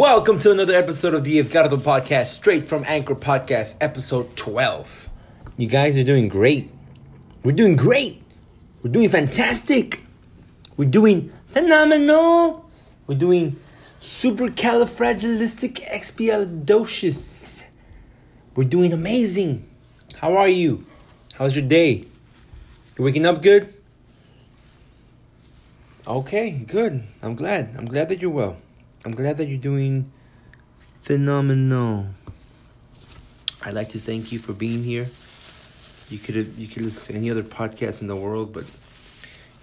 Welcome to another episode of the Edgardo Podcast, straight from Anchor Podcast, episode 12. You guys are doing great. We're doing great. We're doing fantastic. We're doing phenomenal. We're doing supercalifragilisticexpialidocious. We're doing amazing. How are you? How's your day? You waking up good? Okay, good. I'm glad. I'm glad that you're well. I'm glad that you're doing phenomenal. I'd like to thank you for being here. You could have you could listen to any other podcast in the world, but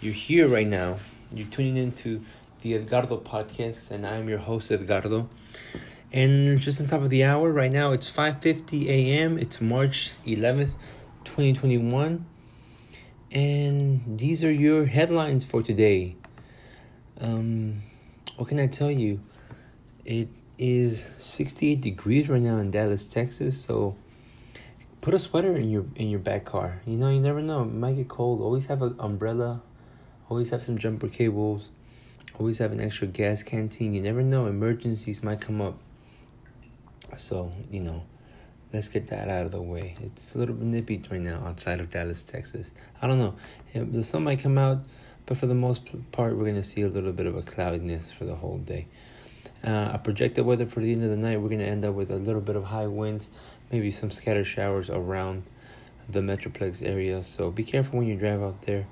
you're here right now. You're tuning into the Edgardo podcast, and I'm your host Edgardo. And just on top of the hour, right now it's 5:50 a.m. It's March 11th, 2021, and these are your headlines for today. Um, what can I tell you? It is 68 degrees right now in Dallas, Texas. So put a sweater in your in your back car. You know, you never know. It might get cold. Always have an umbrella. Always have some jumper cables. Always have an extra gas canteen. You never know. Emergencies might come up. So, you know, let's get that out of the way. It's a little bit nippy right now outside of Dallas, Texas. I don't know. The sun might come out, but for the most part, we're going to see a little bit of a cloudiness for the whole day. Uh, a projected weather for the end of the night, we're going to end up with a little bit of high winds, maybe some scattered showers around the Metroplex area. So be careful when you drive out there.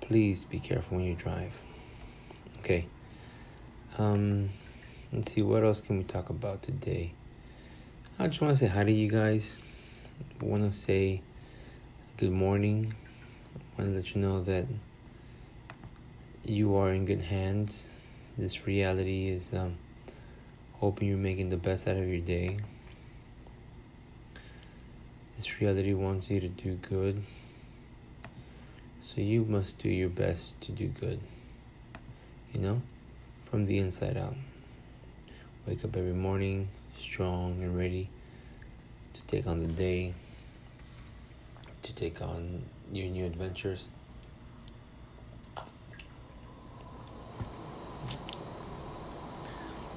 Please be careful when you drive. Okay. Um, let's see, what else can we talk about today? I just want to say hi to you guys. I want to say good morning. I want to let you know that you are in good hands this reality is um, hoping you're making the best out of your day. This reality wants you to do good. So you must do your best to do good. You know? From the inside out. Wake up every morning strong and ready to take on the day, to take on your new adventures.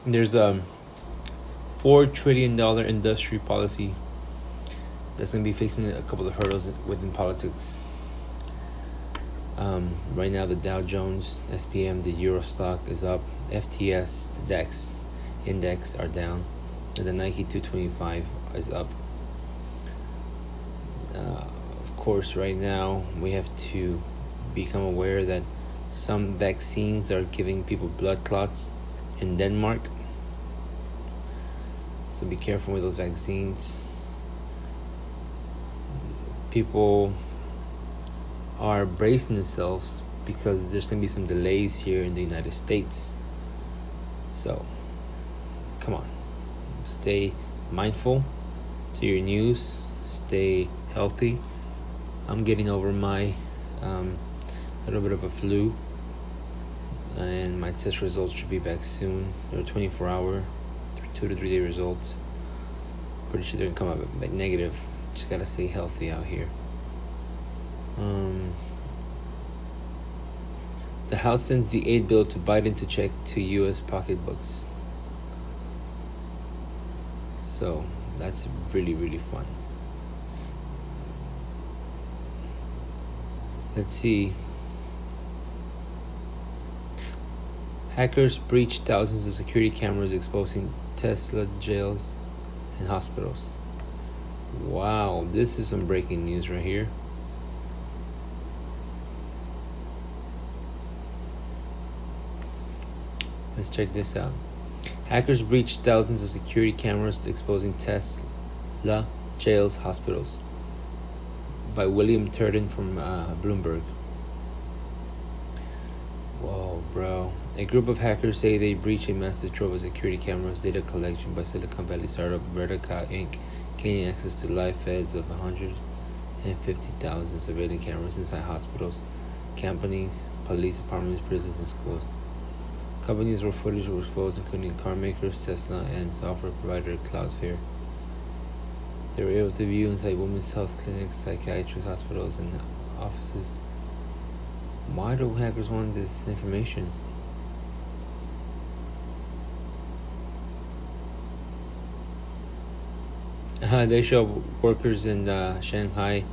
There's a four trillion dollar industry policy that's going to be facing a couple of hurdles within politics. Um, right now, the Dow Jones, SPM, the Euro stock is up. FTS, the DEX index are down, and the Nikkei 225 is up. Uh, of course, right now we have to become aware that some vaccines are giving people blood clots in Denmark. So be careful with those vaccines. People are bracing themselves because there's going to be some delays here in the United States. So, come on. Stay mindful to your news. Stay healthy. I'm getting over my um, little bit of a flu and my test results should be back soon. They're 24 hour, two to three day results. Pretty sure they're gonna come back negative. Just gotta stay healthy out here. Um, the House sends the aid bill to Biden to check to U.S. pocketbooks. So that's really really fun. Let's see. Hackers breached thousands of security cameras exposing Tesla jails and hospitals. Wow, this is some breaking news right here. Let's check this out. Hackers breached thousands of security cameras exposing Tesla jails, hospitals. By William Turton from uh, Bloomberg. Whoa, bro. A group of hackers say they breached a massive trove of security cameras data collection by Silicon Valley startup Verkada Inc., gaining access to live feds of 150,000 surveillance cameras inside hospitals, companies, police departments, prisons, and schools. Companies where footage was exposed, including car makers, Tesla, and software provider Cloudflare. They were able to view inside women's health clinics, psychiatric hospitals, and offices. Why do hackers want this information? They show workers in uh, Shanghai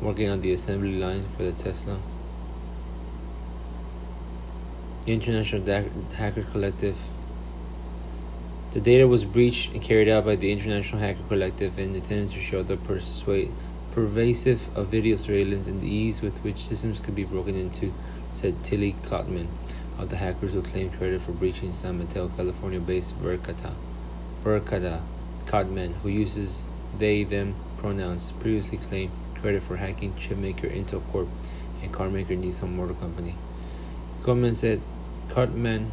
working on the assembly line for the Tesla. The International da- Hacker Collective. The data was breached and carried out by the International Hacker Collective in intended to show the persuade, pervasive of video surveillance and the ease with which systems could be broken into, said Tillie Kottmann of the hackers who claimed credit for breaching San Mateo, California-based Verkada. Verkada Kottmann, who uses they them pronouns, previously claimed credit for hacking chipmaker Intel Corp and carmaker Nissan Motor Company. Kottmann said Kottmann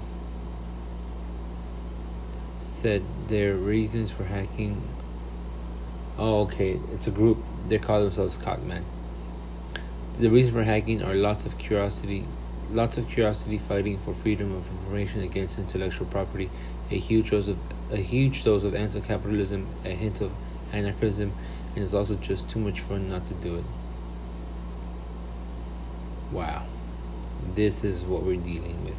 said their reasons for hacking Oh okay, it's a group. They call themselves Kottmann. The reasons for hacking are lots of curiosity lots of curiosity fighting for freedom of information against intellectual property, a huge dose of a huge dose of anti-capitalism, a hint of anarchism, and it's also just too much fun not to do it. Wow, this is what we're dealing with.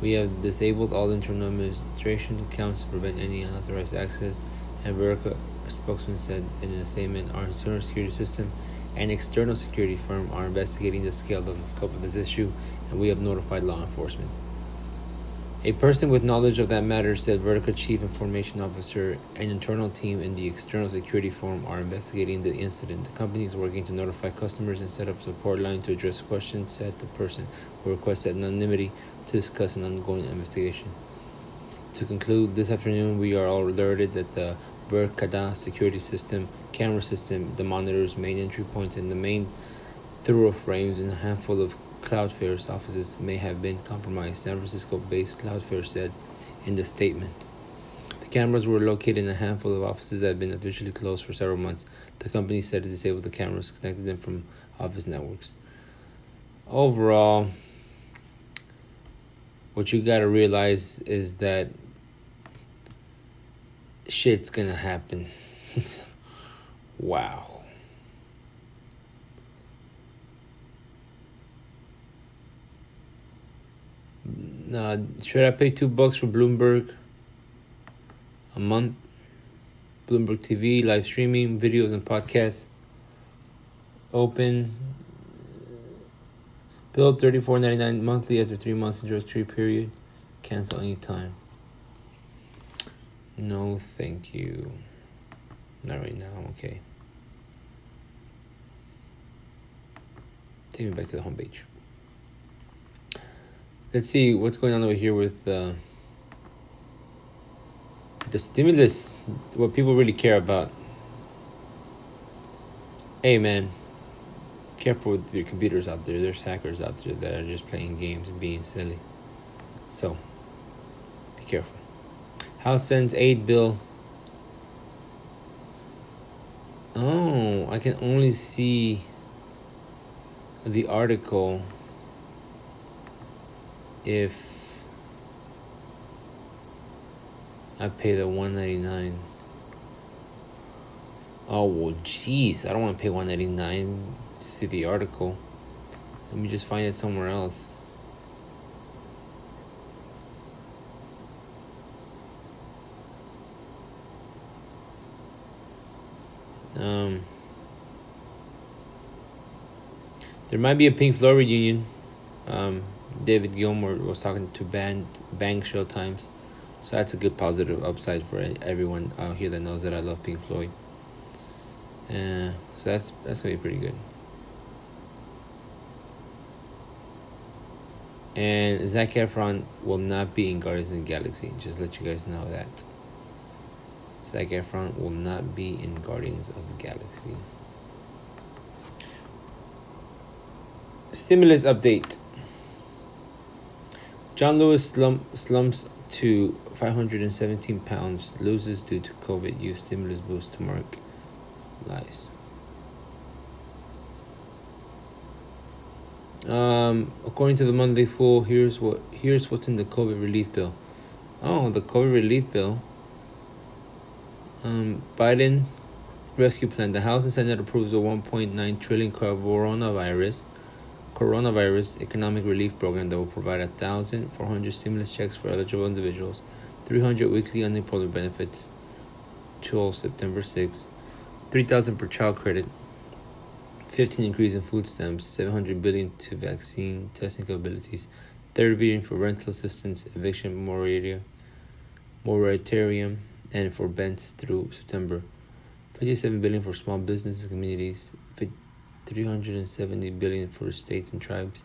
We have disabled all internal administration accounts to prevent any unauthorized access, and Verkada, spokesman said in a statement, our internal security system and external security firm are investigating the scale and the scope of this issue, and we have notified law enforcement. A person with knowledge of that matter said Verkada Chief Information Officer and internal team in the external security Forum are investigating the incident. The company is working to notify customers and set up a support line to address questions said the person who requested anonymity to discuss an ongoing investigation. To conclude, this afternoon we are all alerted that the Verkada security system, camera system, the monitor's main entry points, point, and the main thorough frames in a handful of Cloudflare's offices may have been compromised, San Francisco based Cloudflare said in the statement. The cameras were located in a handful of offices that had been officially closed for several months. The company said it disabled the cameras, connected them from office networks. Overall, what you gotta realize is that shit's gonna happen. wow. Uh, should I pay two bucks for Bloomberg a month? Bloomberg TV, live streaming, videos, and podcasts. Open. Bill thirty four ninety nine monthly after three months interest free period. Cancel anytime. No, thank you. Not right now. Okay. Take me back to the homepage let's see what's going on over here with uh, the stimulus, what people really care about. Hey man, careful with your computers out there. There's hackers out there that are just playing games and being silly. So, be careful. House sends aid bill. Oh, I can only see the article if I pay the one ninety nine. Oh well, jeez, I don't want to pay one ninety nine to see the article. Let me just find it somewhere else. Um, there might be a Pink Floyd reunion. Um, David Gilmour was talking to Band Bang Show Times, so that's a good positive upside for everyone out here that knows that I love Pink Floyd. Uh, so that's that's gonna be pretty good. And Zac Efron will not be in Guardians of the Galaxy. Just let you guys know that. Zac Efron will not be in Guardians of the Galaxy. Stimulus update. John Lewis slump, slumps to 517 pounds, loses due to COVID use stimulus boost to Mark lies. Um, according to the Motley Fool, here's what here's what's in the COVID relief bill. Oh, the COVID relief bill. Um, Biden rescue plan. The House and Senate approves a 1.9 trillion coronavirus coronavirus economic relief program that will provide 1,400 stimulus checks for eligible individuals, 300 weekly unemployment benefits, till September 6, 3000 per child credit. 15 increase in food stamps. 700 billion to vaccine testing capabilities. Third reading for rental assistance, eviction moratorium, moratorium, and for bents through September. 57 billion for small businesses and communities. 370 billion for states and tribes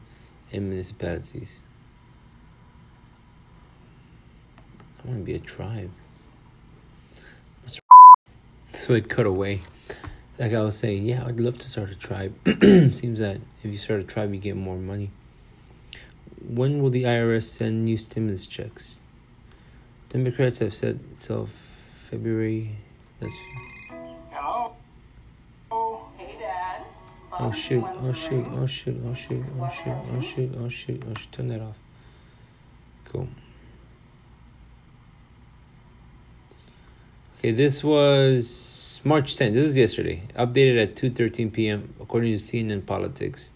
and municipalities. I want to be a tribe. So it cut away. Like I was saying, yeah, I'd love to start a tribe. Seems that if you start a tribe, you get more money. When will the IRS send new stimulus checks? Democrats have said itself February. That's. Oh, oh, oh, oh shoot, oh shoot, oh shoot, oh shoot, oh shoot, oh shoot, oh shoot, oh shoot, turn that off. Cool. Okay, this was March 10th. This was yesterday. Updated at 2:13 p.m. according to CNN Politics.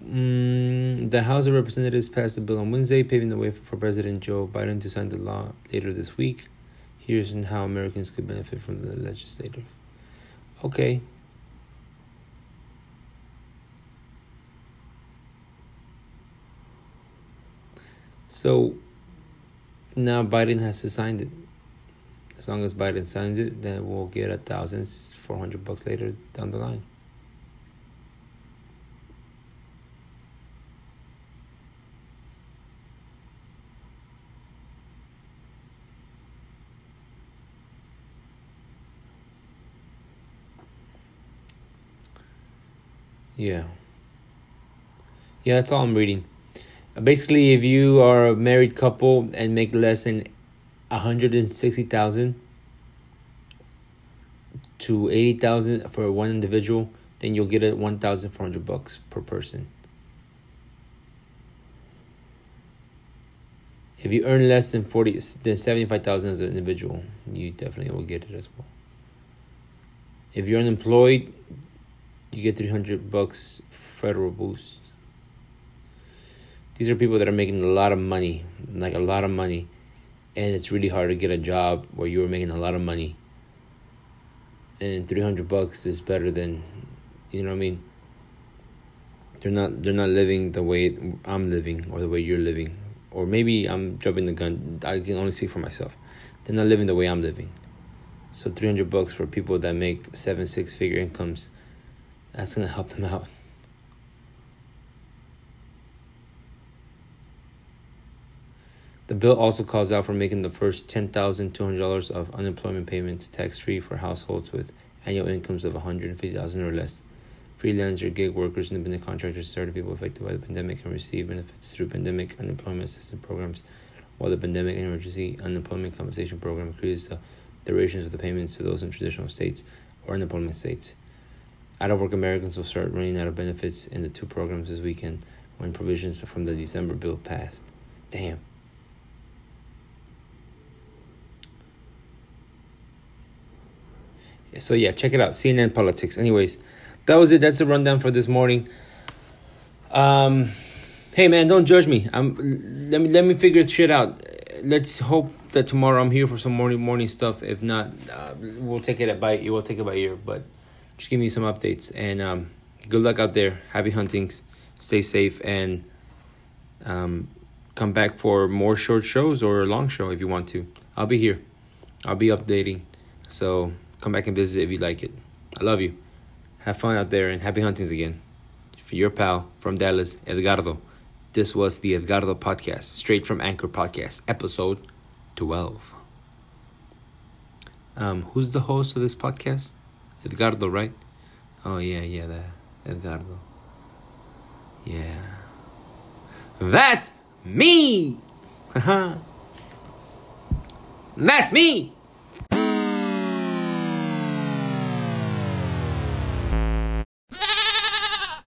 Mm, the House of Representatives passed a bill on Wednesday, paving the way for President Joe Biden to sign the law later this week. Here's how Americans could benefit from the legislative. Okay, So now Biden has to sign it. As long as Biden signs it, then we'll get a thousand four hundred bucks later down the line. Yeah. Yeah, that's all I'm reading. Basically, if you are a married couple and make less than 160,000 to 80,000 for one individual, then you'll get it 1,400 bucks per person. If you earn less than 40 than 75,000 as an individual, you definitely will get it as well. If you're unemployed, you get 300 bucks federal boost. These are people that are making a lot of money, like a lot of money and it's really hard to get a job where you are making a lot of money. And 300 bucks is better than you know what i mean? They're not they're not living the way i'm living or the way you're living. Or maybe i'm jumping the gun. I can only speak for myself. They're not living the way i'm living. So 300 bucks for people that make seven six figure incomes that's to help them out The bill also calls out for making the first $10,200 of unemployment payments tax free for households with annual incomes of $150,000 or less. Freelancer, gig workers, independent contractors, started people affected by the pandemic can receive benefits through pandemic unemployment assistance programs, while the pandemic emergency unemployment compensation program increases the durations of the payments to those in traditional states or unemployment states. Out of work Americans will start running out of benefits in the two programs this weekend when provisions from the December bill passed. Damn. So yeah, check it out. CNN Politics. Anyways, that was it. That's a rundown for this morning. Um, hey man, don't judge me. I'm let me let me figure this shit out. Let's hope that tomorrow I'm here for some morning morning stuff. If not, uh, we'll take it by you. We'll take it by ear. But just give me some updates and um, good luck out there. Happy huntings. Stay safe and um, come back for more short shows or a long show if you want to. I'll be here. I'll be updating. So Come back and visit if you like it. I love you. Have fun out there and happy huntings again. For your pal from Dallas, Edgardo. This was the Edgardo Podcast, straight from Anchor Podcast, episode 12. Um, who's the host of this podcast? Edgardo, right? Oh, yeah, yeah, that. Edgardo. Yeah. That's me! That's me!